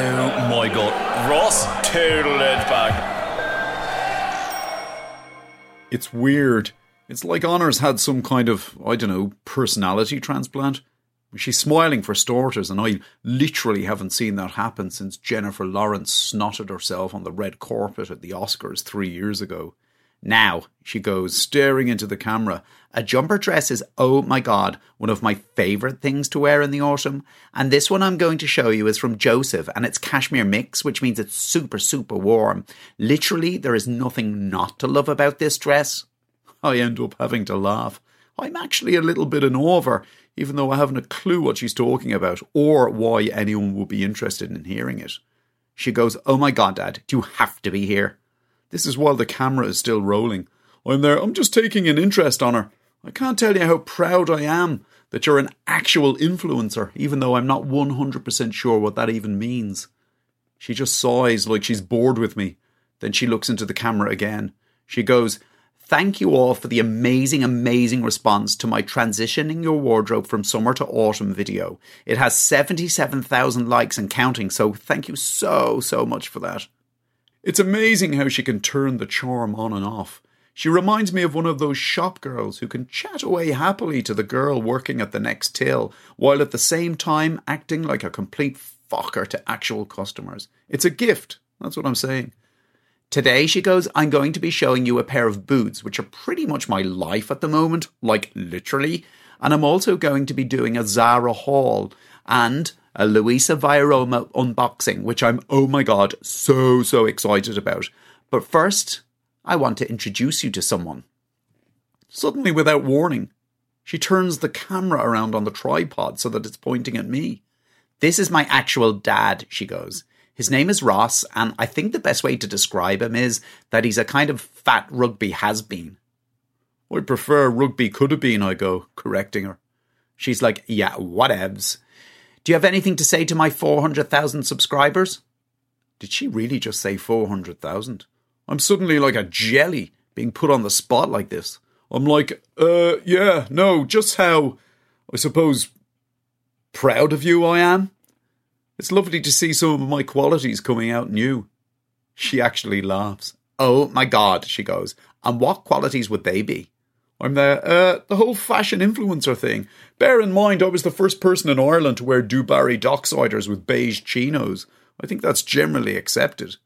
Oh my god. Ross total it back. It's weird. It's like Honor's had some kind of, I don't know, personality transplant. She's smiling for starters, and I literally haven't seen that happen since Jennifer Lawrence snotted herself on the red carpet at the Oscars three years ago. Now, she goes, staring into the camera. A jumper dress is, oh my god, one of my favourite things to wear in the autumn. And this one I'm going to show you is from Joseph, and it's cashmere mix, which means it's super, super warm. Literally, there is nothing not to love about this dress. I end up having to laugh. I'm actually a little bit in awe of her, even though I haven't a clue what she's talking about or why anyone would be interested in hearing it. She goes, Oh my god, Dad, you have to be here? This is while the camera is still rolling. I'm there, I'm just taking an interest on her. I can't tell you how proud I am that you're an actual influencer, even though I'm not 100% sure what that even means. She just sighs like she's bored with me. Then she looks into the camera again. She goes, Thank you all for the amazing, amazing response to my transitioning your wardrobe from summer to autumn video. It has 77,000 likes and counting, so thank you so, so much for that. It's amazing how she can turn the charm on and off. She reminds me of one of those shop girls who can chat away happily to the girl working at the next till, while at the same time acting like a complete fucker to actual customers. It's a gift. That's what I'm saying. Today, she goes, I'm going to be showing you a pair of boots, which are pretty much my life at the moment, like literally. And I'm also going to be doing a Zara haul and a Luisa Viaroma unboxing, which I'm, oh my god, so, so excited about. But first, I want to introduce you to someone. Suddenly, without warning, she turns the camera around on the tripod so that it's pointing at me. This is my actual dad, she goes. His name is Ross, and I think the best way to describe him is that he's a kind of fat rugby has been. I prefer rugby could have been, I go, correcting her. She's like, yeah, whatevs. Do you have anything to say to my 400,000 subscribers? Did she really just say 400,000? I'm suddenly like a jelly being put on the spot like this. I'm like, uh, yeah, no, just how, I suppose, proud of you I am. It's lovely to see some of my qualities coming out you. She actually laughs. Oh my god, she goes. And what qualities would they be? I'm the uh, the whole fashion influencer thing. Bear in mind, I was the first person in Ireland to wear Dubarry Docksiders with beige chinos. I think that's generally accepted.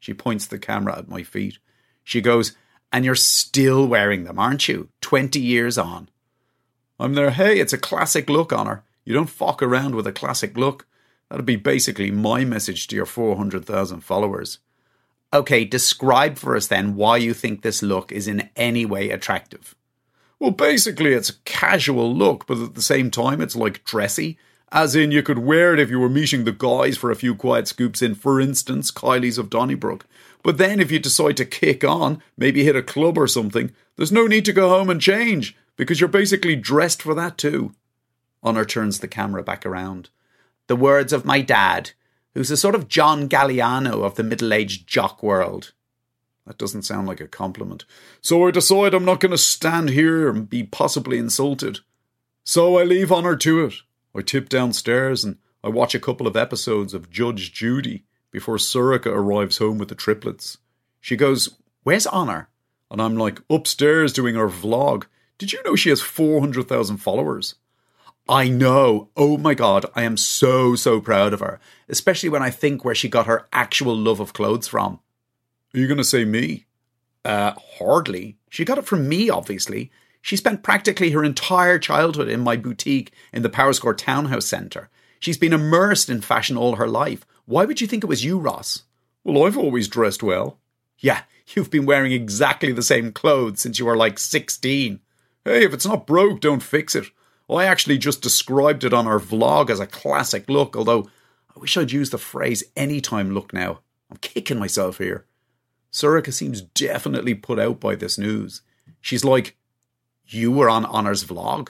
She points the camera at my feet. She goes, And you're still wearing them, aren't you? 20 years on. I'm there, hey, it's a classic look on her. You don't fuck around with a classic look. That'd be basically my message to your 400,000 followers. Okay, describe for us then why you think this look is in any way attractive. Well, basically, it's a casual look, but at the same time, it's like dressy. As in, you could wear it if you were meeting the guys for a few quiet scoops in, for instance, Kiely's of Donnybrook. But then, if you decide to kick on, maybe hit a club or something, there's no need to go home and change, because you're basically dressed for that too. Honor turns the camera back around. The words of my dad, who's a sort of John Galliano of the middle aged jock world. That doesn't sound like a compliment. So I decide I'm not going to stand here and be possibly insulted. So I leave Honor to it. I tip downstairs and I watch a couple of episodes of Judge Judy before Sorcha arrives home with the triplets. She goes, Where's Honor? And I'm like, Upstairs doing her vlog. Did you know she has 400,000 followers? I know. Oh my god, I am so, so proud of her. Especially when I think where she got her actual love of clothes from. Are you going to say me? Uh, hardly. She got it from me, obviously. She spent practically her entire childhood in my boutique in the Powerscourt Townhouse Centre. She's been immersed in fashion all her life. Why would you think it was you, Ross? Well, I've always dressed well. Yeah, you've been wearing exactly the same clothes since you were like 16. Hey, if it's not broke, don't fix it. I actually just described it on our vlog as a classic look, although I wish I'd used the phrase anytime look now. I'm kicking myself here. Sorcha seems definitely put out by this news. She's like, You were on Honor's vlog?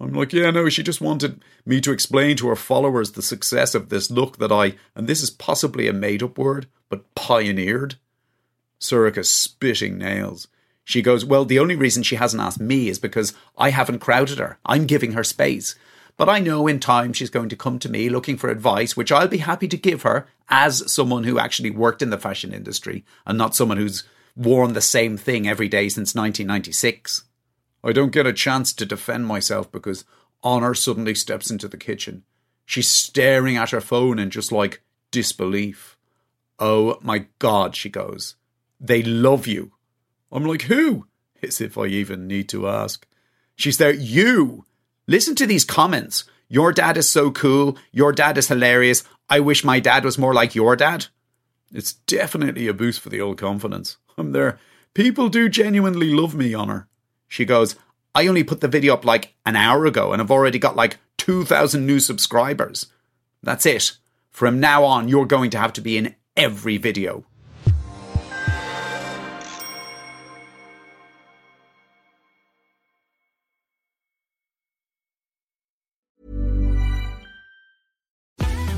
I'm like, Yeah, no, she just wanted me to explain to her followers the success of this look that I, and this is possibly a made up word, but pioneered. Sorcha spitting nails. She goes, Well, the only reason she hasn't asked me is because I haven't crowded her. I'm giving her space. But I know in time she's going to come to me looking for advice, which I'll be happy to give her as someone who actually worked in the fashion industry and not someone who's worn the same thing every day since 1996. I don't get a chance to defend myself because Honor suddenly steps into the kitchen. She's staring at her phone in just like disbelief. Oh my God, she goes. They love you. I'm like, who? As if I even need to ask. She's there, you. Listen to these comments. Your dad is so cool. Your dad is hilarious. I wish my dad was more like your dad. It's definitely a boost for the old confidence. I'm there. People do genuinely love me, Honor. She goes, I only put the video up like an hour ago and I've already got like 2,000 new subscribers. That's it. From now on, you're going to have to be in every video.